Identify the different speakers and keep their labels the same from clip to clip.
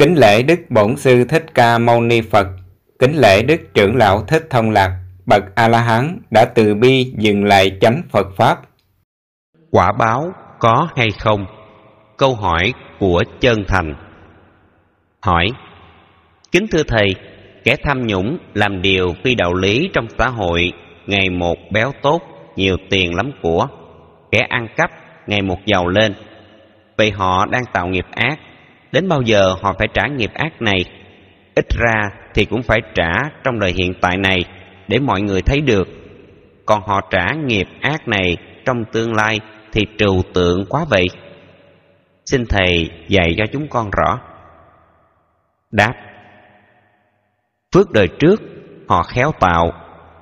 Speaker 1: Kính lễ Đức Bổn Sư Thích Ca Mâu Ni Phật, kính lễ Đức Trưởng Lão Thích Thông Lạc, bậc A-la-hán đã từ bi dừng lại chánh Phật Pháp.
Speaker 2: Quả báo có hay không? Câu hỏi của chân thành. Hỏi, kính thưa Thầy, kẻ tham nhũng làm điều phi đạo lý trong xã hội ngày một béo tốt, nhiều tiền lắm của. Kẻ ăn cắp ngày một giàu lên. Vậy họ đang tạo nghiệp ác Đến bao giờ họ phải trả nghiệp ác này? Ít ra thì cũng phải trả trong đời hiện tại này để mọi người thấy được. Còn họ trả nghiệp ác này trong tương lai thì trừu tượng quá vậy. Xin Thầy dạy cho chúng con rõ. Đáp, Phước đời trước họ khéo tạo,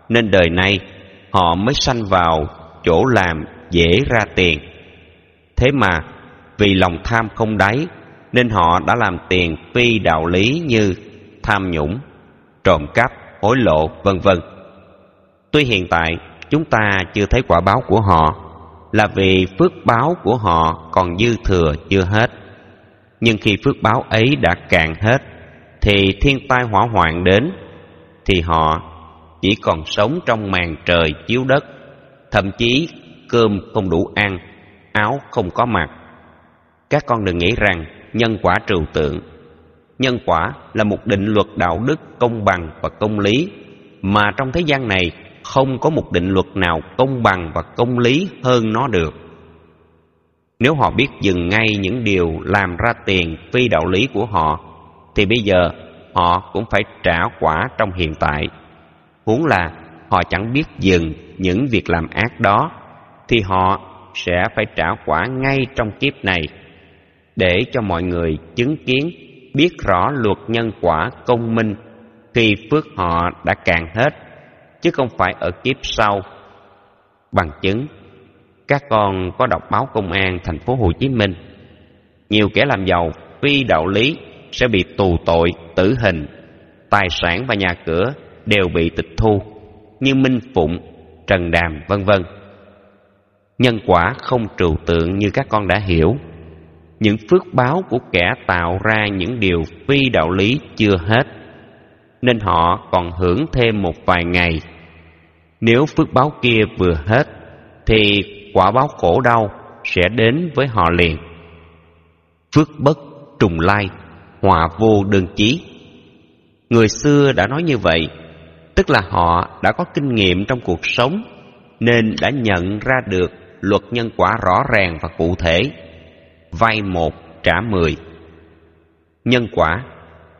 Speaker 2: Nên đời này họ mới sanh vào chỗ làm dễ ra tiền Thế mà vì lòng tham không đáy nên họ đã làm tiền phi đạo lý như tham nhũng, trộm cắp, hối lộ, vân vân. Tuy hiện tại chúng ta chưa thấy quả báo của họ là vì phước báo của họ còn dư thừa chưa hết. Nhưng khi phước báo ấy đã cạn hết thì thiên tai hỏa hoạn đến thì họ chỉ còn sống trong màn trời chiếu đất, thậm chí cơm không đủ ăn, áo không có mặc. Các con đừng nghĩ rằng nhân quả trừu tượng. Nhân quả là một định luật đạo đức, công bằng và công lý. Mà trong thế gian này, không có một định luật nào công bằng và công lý hơn nó được. Nếu họ biết dừng ngay những điều làm ra tiền phi đạo lý của họ, thì bây giờ họ cũng phải trả quả trong hiện tại. Huống là họ chẳng biết dừng những việc làm ác đó, thì họ sẽ phải trả quả ngay trong kiếp này để cho mọi người chứng kiến, biết rõ luật nhân quả công minh khi phước họ đã cạn hết, chứ không phải ở kiếp sau. Bằng chứng, các con có đọc báo công an thành phố Hồ Chí Minh. Nhiều kẻ làm giàu phi đạo lý sẽ bị tù tội, tử hình. Tài sản và nhà cửa đều bị tịch thu như Minh Phụng, Trần Đàm, vân vân. Nhân quả không trừu tượng như các con đã hiểu những phước báo của kẻ tạo ra những điều phi đạo lý chưa hết, nên họ còn hưởng thêm một vài ngày. Nếu phước báo kia vừa hết, thì quả báo khổ đau sẽ đến với họ liền. Phước bất trùng lai họa vô đơn chí. Người xưa đã nói như vậy, tức là họ đã có kinh nghiệm trong cuộc sống, nên đã nhận ra được luật nhân quả rõ ràng và cụ thể vay một, trả mười. Nhân quả,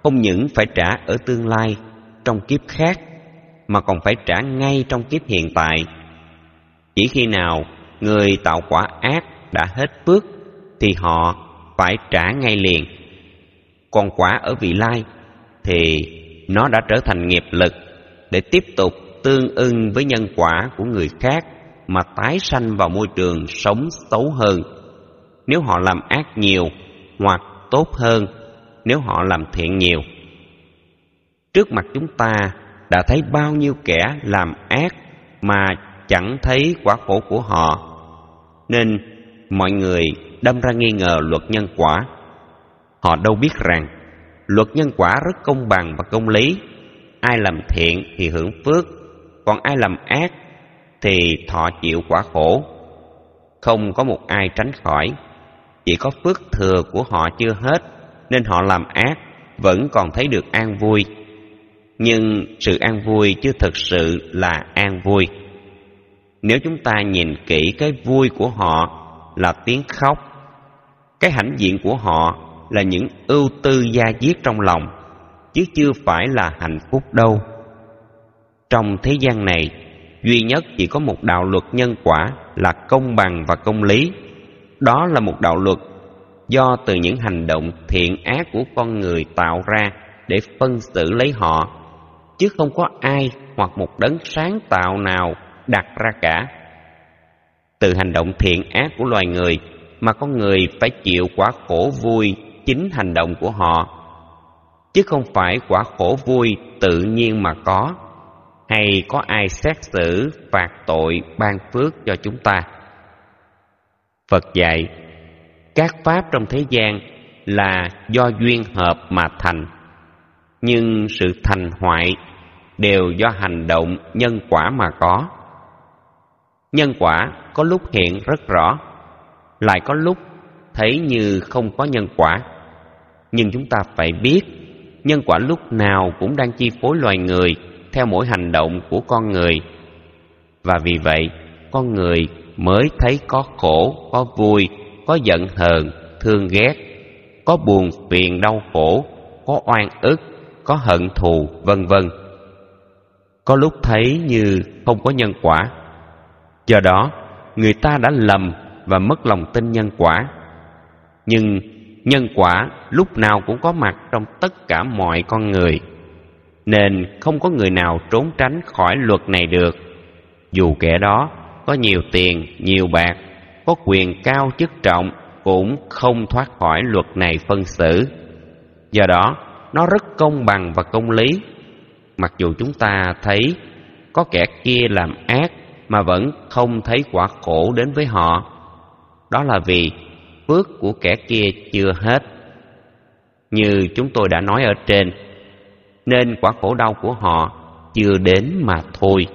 Speaker 2: không những phải trả ở tương lai, trong kiếp khác, mà còn phải trả ngay trong kiếp hiện tại. Chỉ khi nào người tạo quả ác đã hết phước, thì họ phải trả ngay liền. Còn quả ở vị lai, thì nó đã trở thành nghiệp lực để tiếp tục tương ưng với nhân quả của người khác mà tái sanh vào môi trường sống xấu hơn nếu họ làm ác nhiều hoặc tốt hơn. Nếu họ làm thiện nhiều, trước mặt chúng ta đã thấy bao nhiêu kẻ làm ác mà chẳng thấy quả khổ của họ. Nên mọi người đâm ra nghi ngờ luật nhân quả. Họ đâu biết rằng luật nhân quả rất công bằng và công lý. Ai làm thiện thì hưởng phước, còn ai làm ác thì thọ chịu quả khổ. Không có một ai tránh khỏi chỉ có phước thừa của họ chưa hết, nên họ làm ác, vẫn còn thấy được an vui. Nhưng sự an vui chưa thực sự là an vui. Nếu chúng ta nhìn kỹ cái vui của họ là tiếng khóc, cái hãnh diện của họ là những ưu tư gia diết trong lòng, chứ chưa phải là hạnh phúc đâu. Trong thế gian này, duy nhất chỉ có một đạo luật nhân quả là công bằng và công lý đó là một đạo luật do từ những hành động thiện ác của con người tạo ra để phân xử lấy họ, chứ không có ai hoặc một đấng sáng tạo nào đặt ra cả. Từ hành động thiện ác của loài người mà con người phải chịu quả khổ vui chính hành động của họ, chứ không phải quả khổ vui tự nhiên mà có, hay có ai xét xử phạt tội ban phước cho chúng ta. Phật dạy, các pháp trong thế gian là do duyên hợp mà thành nhưng sự thành hoại đều do hành động nhân quả mà có. Nhân quả có lúc hiện rất rõ lại có lúc thấy như không có nhân quả. Nhưng chúng ta phải biết nhân quả lúc nào cũng đang chi phối loài người theo mỗi hành động của con người. Và vì vậy con người mới thấy có khổ, có vui, có giận hờn, thương ghét, có buồn phiền đau khổ, có oan ức, có hận thù, vân vân. Có lúc thấy như không có nhân quả. Do đó, người ta đã lầm và mất lòng tin nhân quả. Nhưng nhân quả lúc nào cũng có mặt trong tất cả mọi con người, nên không có người nào trốn tránh khỏi luật này được. Dù kẻ đó có nhiều tiền, nhiều bạc, có quyền cao chức trọng cũng không thoát khỏi luật này phân xử. Do đó, nó rất công bằng và công lý. Mặc dù chúng ta thấy có kẻ kia làm ác mà vẫn không thấy quả khổ đến với họ, đó là vì phước của kẻ kia chưa hết. Như chúng tôi đã nói ở trên, nên quả khổ đau của họ chưa đến mà thôi.